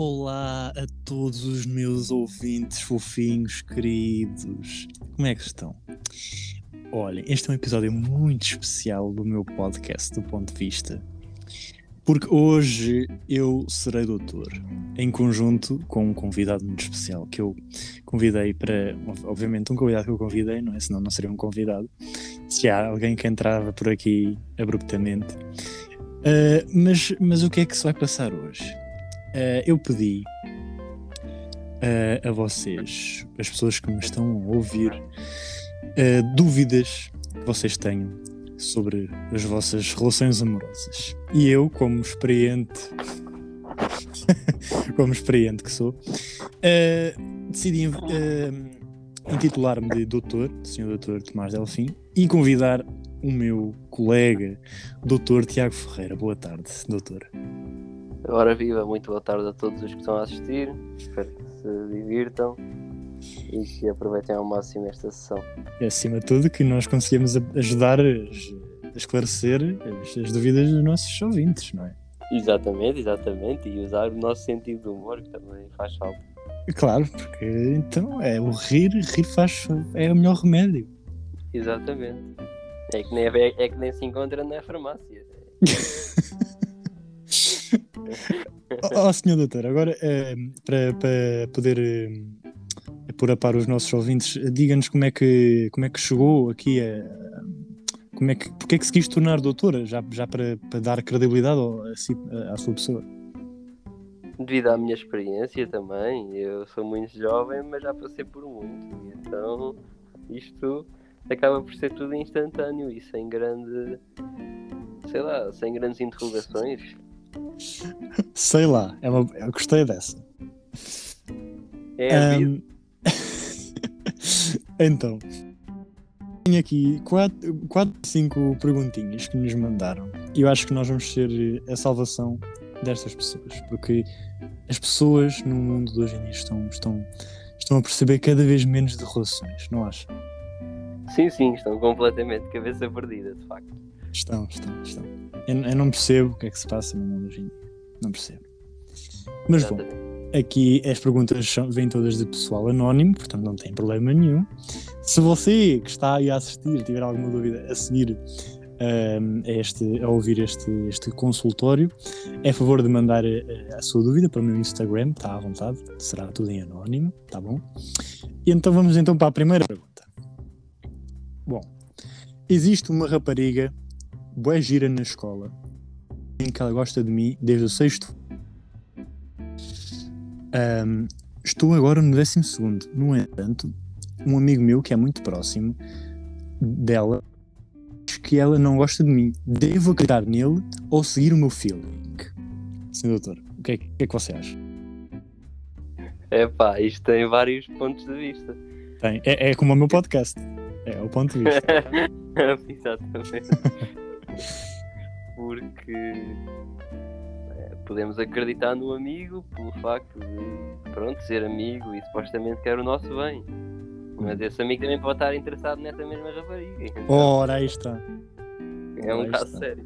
Olá a todos os meus ouvintes fofinhos, queridos. Como é que estão? Olhem, este é um episódio muito especial do meu podcast, do ponto de vista. Porque hoje eu serei doutor, em conjunto com um convidado muito especial que eu convidei para. Obviamente, um convidado que eu convidei, não é? Senão não seria um convidado. Se há alguém que entrava por aqui abruptamente. Uh, mas, mas o que é que se vai passar hoje? Uh, eu pedi uh, a vocês, as pessoas que me estão a ouvir, uh, dúvidas que vocês tenham sobre as vossas relações amorosas. E eu, como experiente, como experiente que sou, decidi intitular-me de Doutor, Sr. Doutor Tomás Delfim, e convidar o meu colega, Doutor Tiago Ferreira. Boa tarde, Doutor. Ora viva, muito boa tarde a todos os que estão a assistir. Espero que se divirtam e que aproveitem ao máximo esta sessão. E acima de tudo que nós conseguimos ajudar a esclarecer as, as dúvidas dos nossos ouvintes, não é? Exatamente, exatamente. E usar o nosso sentido de humor, que também faz falta. Claro, porque então é o rir, rir faz, é o melhor remédio. Exatamente. É que nem, é, é que nem se encontra na farmácia. oh, oh, senhor doutor, agora uh, para, para poder pôr a par os nossos ouvintes, diga-nos como é que como é que chegou aqui a como é que porque é que se quis tornar doutora já, já para, para dar credibilidade ao, a, à sua pessoa? Devido à minha experiência também, eu sou muito jovem, mas já passei por muito, então isto acaba por ser tudo instantâneo e sem grande sei lá, sem grandes interrogações. Sei lá, é uma... eu gostei dessa. É a um... então, tenho aqui 4, 5 perguntinhas que nos mandaram. E eu acho que nós vamos ser a salvação destas pessoas, porque as pessoas no mundo de hoje em dia estão, estão, estão a perceber cada vez menos de relações, não acha? Sim, sim, estão completamente cabeça perdida, de facto. Estão, estão, estão. Eu, eu, não percebo o que é que se passa no mundo hoje em dia. Não percebo. Mas bom, aqui as perguntas vêm todas de pessoal anónimo, portanto não tem problema nenhum. Se você que está aí a assistir tiver alguma dúvida a seguir um, a, este, a ouvir este, este consultório, é a favor de mandar a, a sua dúvida para o meu Instagram, está à vontade, será tudo em anónimo, tá bom? E então vamos então para a primeira pergunta. Bom, existe uma rapariga boa gira na escola em que ela gosta de mim desde o sexto. Um, estou agora no décimo segundo. No entanto, um amigo meu que é muito próximo dela diz que ela não gosta de mim. Devo acreditar nele ou seguir o meu feeling? Sim, doutor, o que é, que, é que você acha? É pá, isto tem vários pontos de vista. Tem, é, é como o meu podcast. É o ponto de vista. Exatamente porque é, podemos acreditar no amigo pelo facto de pronto, ser amigo e supostamente quer o nosso bem. Mas esse amigo também pode estar interessado nessa mesma rapariga. Então, Ora, aí está. É um caso está. sério.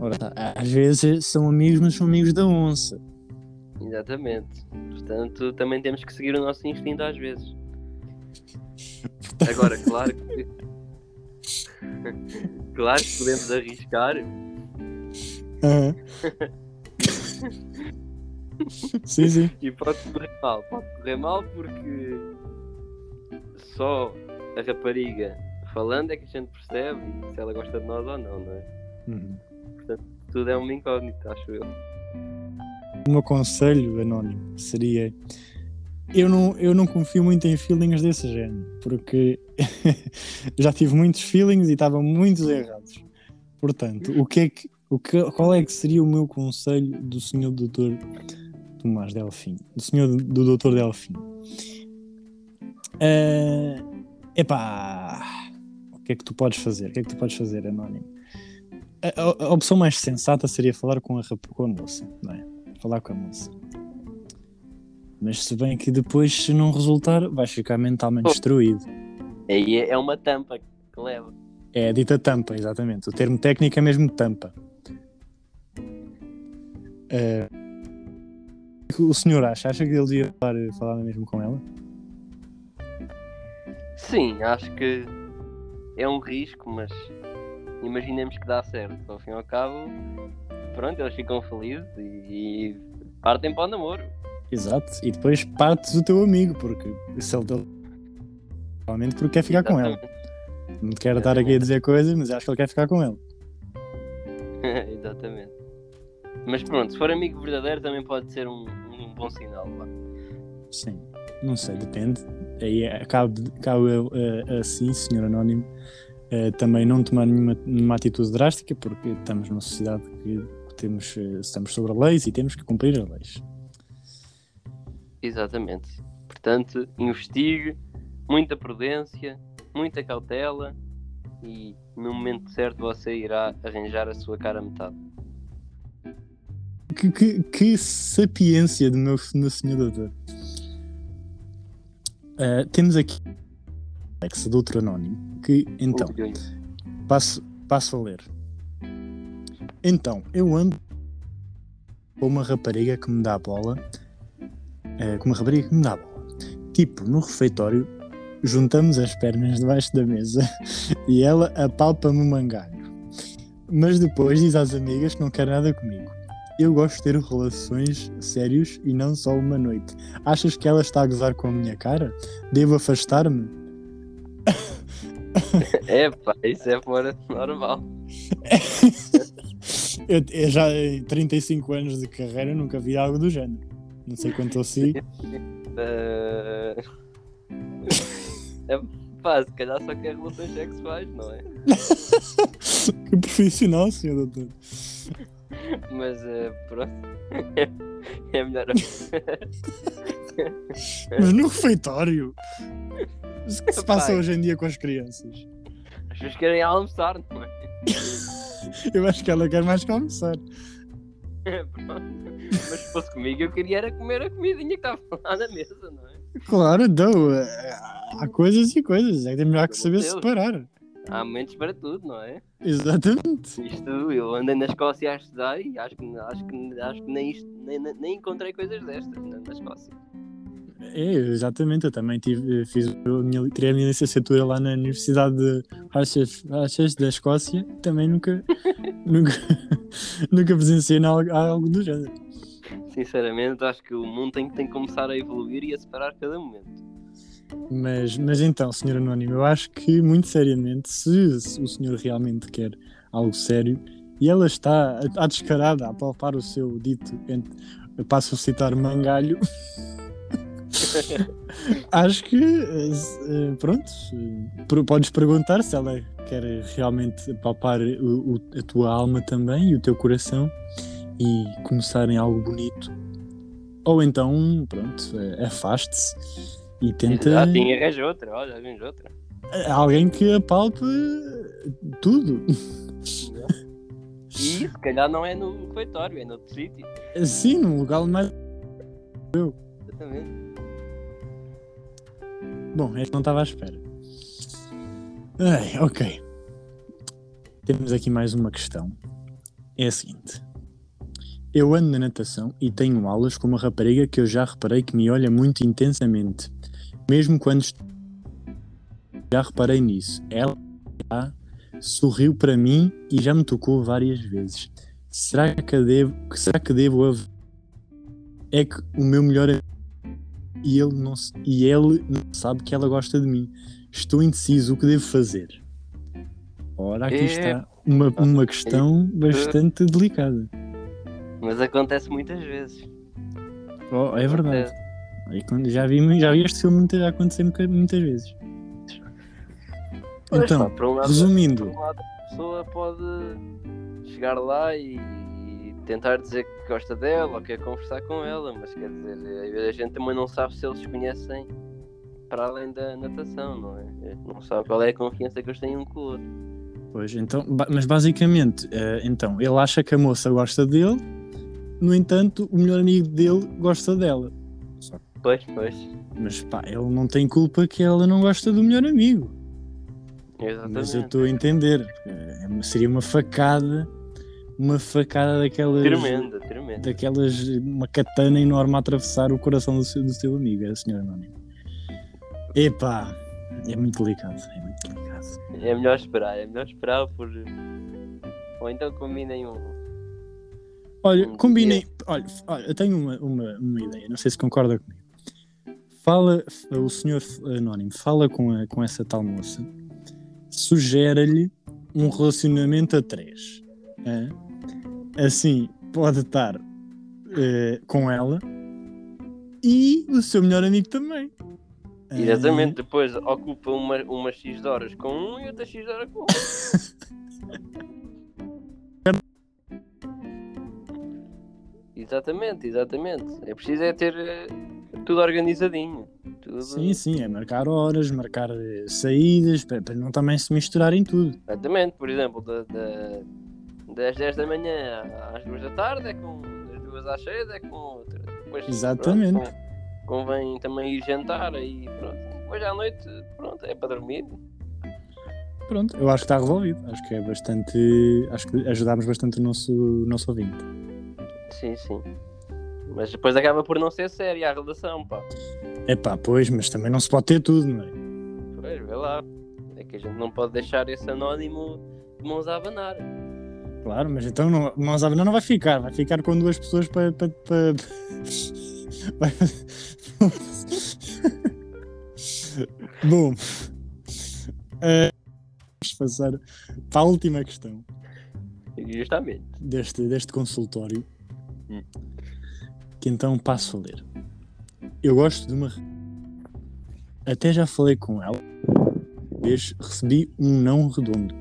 Ora, às vezes são amigos, mas são amigos da onça. Exatamente. Portanto, também temos que seguir o nosso instinto às vezes. Agora, claro que claro que podemos arriscar. Uhum. sim, sim. E pode correr mal. Pode correr mal porque só a rapariga falando é que a gente percebe se ela gosta de nós ou não, não é? Uhum. Portanto, tudo é uma incógnita, acho eu. O meu conselho anónimo seria eu não, eu não confio muito em feelings desse género, porque já tive muitos feelings e estavam muitos errados. Portanto, o que é que, o que, qual é que seria o meu conselho do senhor doutor Tomás Delfim? Do senhor do doutor Delfim? Uh, epá, o que é que tu podes fazer? O que é que tu podes fazer, Anónimo? A, a, a opção mais sensata seria falar com a, com a moça, não é? Falar com a moça mas se bem que depois, se não resultar, vais ficar mentalmente destruído. Aí é uma tampa que leva. É a dita tampa, exatamente. O termo técnico é mesmo tampa. Uh, que o senhor acha? Acha que ele devia falar, falar mesmo com ela? Sim, acho que é um risco, mas imaginemos que dá certo. Ao fim e ao cabo, pronto, eles ficam felizes e, e partem para o namoro. Exato. E depois partes o teu amigo, porque se ele provavelmente porque quer ficar com ela. Exatamente. Não quero estar aqui a dizer coisas, mas acho que ele quer ficar com ela. Exatamente. Mas pronto, se for amigo verdadeiro também pode ser um, um bom sinal. vá. Sim. Não sei, depende. Aí é- cabe, cabe eh, assim, senhor Anónimo, eh, também não tomar nenhuma, nenhuma atitude drástica, porque estamos numa sociedade que temos, eh, estamos sobre leis e temos que cumprir as leis. Exatamente. Portanto, investigue, muita prudência, muita cautela e no momento certo você irá arranjar a sua cara metade. Que, que, que sapiência do meu, meu senhor doutor. Eh, temos aqui Alex, do outro anónimo, que então, passo, passo a ler. Então, eu ando com uma rapariga que me dá a bola, eh, com uma rapariga que me dá bola. Tipo, no refeitório, juntamos as pernas debaixo da mesa e ela apalpa-me o mangalho. Mas depois diz às amigas que não quer nada comigo. Eu gosto de ter relações sérios e não só uma noite. Achas que ela está a gozar com a minha cara? Devo afastar-me? É pá, isso é fora de normal. eu, eu já em 35 anos de carreira nunca vi algo do género. Não sei quanto assim. Eh, É pá, se calhar só quer relações sexuais, não é? que profissional, senhor doutor. Mas eh, pronto. É melhor. Mas no refeitório. O que se passa Pai. hoje em dia com as crianças? As pessoas querem almoçar, não é? Eu acho que ela quer mais que almoçar. Pronto. Mas se fosse comigo, eu queria era comer a comidinha que estava lá na mesa, não é? Claro, então. eh, Há coisas e coisas. É que temos que saber Deus. separar. Há momentos para tudo, não é? Exatamente. Isto, eu andei na Escócia a estudar e acho que, acho que, acho que nem, isto, nem, nem- encontrei coisas destas na, na Escócia. É, exatamente. Eu também tive, fiz a minha, tirei a minha licenciatura lá na Universidade de Arches da Escócia. Também nunca, nunca, nunca presenciei algo, algo do género. Sinceramente, acho que o mundo tem, tem que começar a evoluir e a separar cada momento. Mas, mas então, Sr. Anónimo, eu acho que, muito seriamente, se, o senhor realmente quer algo sério e ela está à descarada a palpar o seu dito, passo a citar mangalho, acho que, eh, eh, pronto, eh, podes perguntar se ela quer realmente palpar o- o- a tua alma também e o teu coração e começarem algo bonito. Ou então, pronto, eh, afaste-se e tenta Já tinha arranjo outra, olha, arranjo outra. alguém que apalpe tudo. E se calhar não é no refeitório, é noutro sítio. Sim, num lugar mais. Exatamente. Bom, este não estava à espera. Ai, ok. Temos aqui mais uma questão. É a seguinte. Eu ando na natação e tenho aulas com uma rapariga que eu já reparei que me olha muito intensamente. Mesmo quando. Já reparei nisso. Ela já sorriu para mim e já me tocou várias vezes. Será que devo. Será que devo. É que o meu melhor amigo e ele não, e ele não sabe que ela gosta de mim. Estou indeciso o que devo fazer. Ora, aqui É. está uma, uma questão bastante delicada. Mas acontece muitas vezes. Oh, é verdade. Quando- Já vi, já vi este filme já acontecer muita- muitas vezes. Pois, Então, por um lado, resumindo, um lado, a pessoa pode chegar lá e, e tentar dizer que gosta dela ou quer conversar com ela, mas quer dizer, vezes a gente também não sabe se eles se conhecem para além da natação, não é? Não sabe qual é a confiança que eles têm um com o outro. pois, então, mas basicamente, eh, então, ele acha que a moça gosta dele, no entanto, o melhor amigo dele gosta dela. Pois, pois. Mas pá, ele não tem culpa que ela não gosta do melhor amigo. Exatamente. Mas eu estou a entender. Eh, Seria uma facada, uma facada daquelas. Tremenda, tremenda. Daquelas, uma katana enorme a atravessar o coração do seu, do seu amigo, a senhora Anónimo. Epá, é muito delicado, é muito delicado. É melhor esperar, é melhor esperar por. Ou então combinem um. Olha, combinem. Olha, olha, eu tenho uma, uma, uma ideia, não sei se concorda comigo. Fala, o senhor Anónimo fala com, a, com essa tal moça, sugere-lhe um relacionamento a três. Assim, pode estar eh, com ela e o seu melhor amigo também. Exatamente, depois ocupa uma, uma X de horas com um e outra X de horas com outro. exatamente, exatamente. É preciso é ter eh, tudo organizadinho. Tudo... Sim, sim, é marcar horas, marcar eh, saídas, para, não também se misturarem tudo. Exatamente, por exemplo, da, da, das 10 da manhã às 2 da tarde é com das 2 às 6 é com outra. Depois, Exatamente. pronto, con- convém também ir jantar e pronto. Depois à noite, pronto, é para dormir. Pronto, eu acho que está resolvido. Acho que é bastante. Acho que ajudámos bastante o nosso, o nosso ouvinte. Sim, sim. Mas depois acaba por não ser séria a relação, pá. É pá, pois, mas também não se pode ter tudo, não é? Pois, vê lá. É que a gente não pode deixar esse anónimo de mãos a abanar. Claro, mas então não, Mãos à Banana não vai ficar, vai ficar com duas pessoas para. para... Vai... Bom, eh, vamos passar para a última questão Justamente. deste, deste consultório, Hum. que então passo a ler. Eu gosto de uma. Até já falei com ela, vez recebi um não redondo.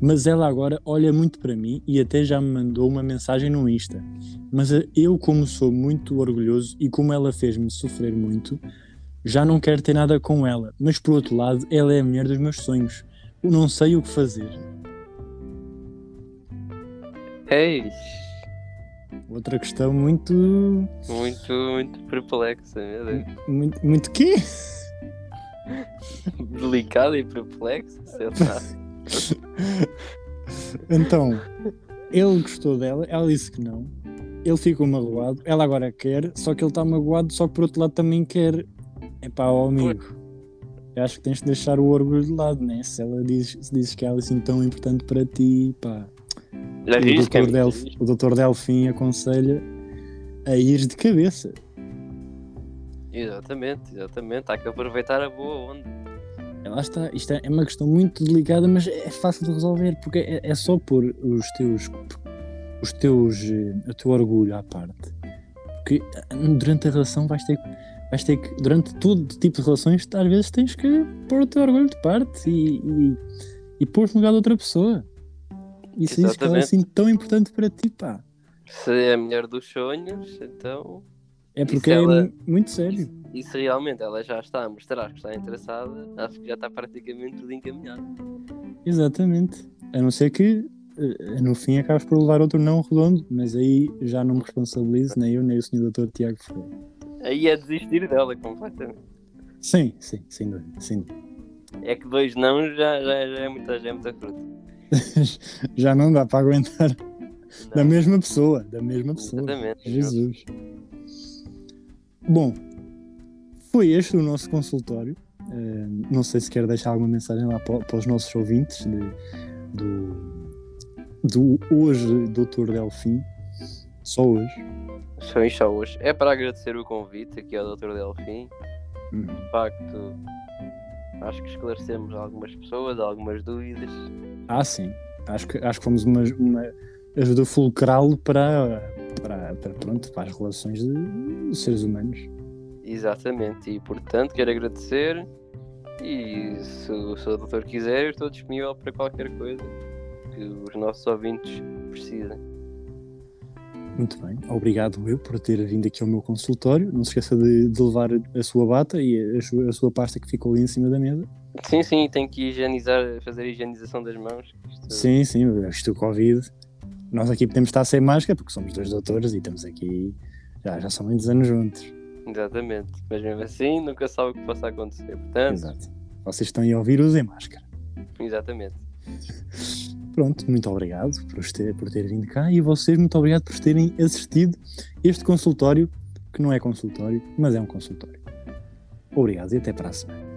Mas ela agora olha muito para mim e até já me mandou uma mensagem no Insta. Mas eu, como sou muito orgulhoso e como ela fez-me sofrer muito, já não quero ter nada com ela. Mas por outro lado, ela é a mulher dos meus sonhos. Eu não sei o que fazer. Eis. Outra questão muito. Muito, muito perplexa, meu Deus. Muito, muito quê? Delicada e perplexa, sei lá. Então, ele gostou dela, ela disse que não. Ele ficou magoado, ela agora quer, só que ele está magoado, só que por outro lado também quer. É pá, ó amigo. Eu acho que tens de deixar o orgulho de lado, né? Se ela diz, se diz que ela é assim tão importante para ti, pá. Já O viste, doutor, Cam? Delf, o doutor Delfim aconselha a ir de cabeça. Exatamente, exatamente. Há que aproveitar a boa onda. É, Lá está, isto é é uma questão muito delicada, mas é fácil de resolver, porque é, é só pôr os teus, os teus, eh, o teu orgulho à parte. Porque eh, durante a relação vais ter, que- vais ter que, durante todo tipo de relações, às vezes tens que pôr o teu orgulho de parte e, e, e pôr-te no lugar de outra pessoa. E se ela é assim tão importante para ti, pá. Se é a mulher dos sonhos, então. É porque ela- é mu- muito sério. E se realmente ela já está a mostrar que está interessada, acho que já está praticamente tudo encaminhado. Exatamente. A não ser que eh, no fim acabes por levar outro não redondo, mas aí já não me responsabilizo, nem eu, nem o senhor doutor Tiago Ferreira. Aí é desistir dela completamente. Sim, sim, sem dúvida, sem dúvida. É que dois não já, já, já é muita, já é muita fruta. já não dá para aguentar da Não, mesma pessoa, da mesma pessoa. Exatamente. Jesus. Bom, foi este o nosso consultório. Eh, não sei se quer deixar alguma mensagem lá para, para os nossos ouvintes de- do, do hoje Doutor Delfim. Só hoje. Só só hoje. É para agradecer o convite aqui ao Dr. Delfim. Uhum. De facto, acho que esclarecemos algumas pessoas, algumas dúvidas. Ah, sim. Acho que, acho que fomos uma, uma ajuda fulcral para, para, para, pronto, para as relações de, seres humanos. Exatamente. E portanto, quero agradecer. E se, o- se o doutor quiser, eu estou disponível para qualquer coisa que os nossos ouvintes precisem. Muito bem. Obrigado eu por ter vindo aqui ao meu consultório. Não se esqueça de, de levar a sua bata e a a sua pasta que ficou ali em cima da mesa. Sim, sim, tem que higienizar, fazer a higienização das mãos. Isto- Sim, sim, isto o Covid. Nós aqui podemos estar sem máscara porque somos dois doutores e estamos aqui. Já, já são muitos anos juntos. Exatamente. Mas mesmo assim, nunca sabe o que possa acontecer. Portanto, Exato. Vocês estão a ouvir, usem máscara. exatamente. pronto, muito obrigado por ter, por ter vindo cá e vocês, muito obrigado por terem assistido este consultório, que não é consultório, mas é um consultório. Obrigado e até para a semana.